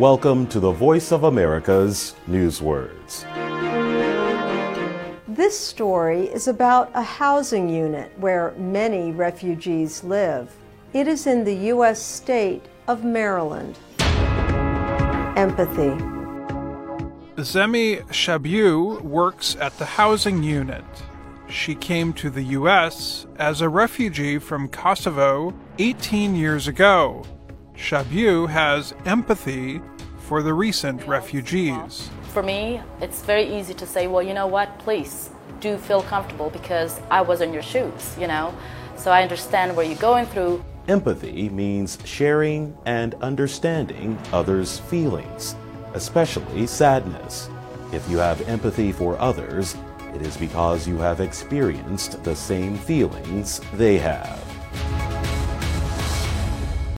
Welcome to the Voice of America's Newswords. This story is about a housing unit where many refugees live. It is in the U.S. state of Maryland. Empathy. Zemi Shabu works at the housing unit. She came to the U.S. as a refugee from Kosovo 18 years ago. Shabu has empathy for the recent refugees. For me, it's very easy to say, well, you know what, please do feel comfortable because I was in your shoes, you know? So I understand where you're going through. Empathy means sharing and understanding others' feelings, especially sadness. If you have empathy for others, it is because you have experienced the same feelings they have.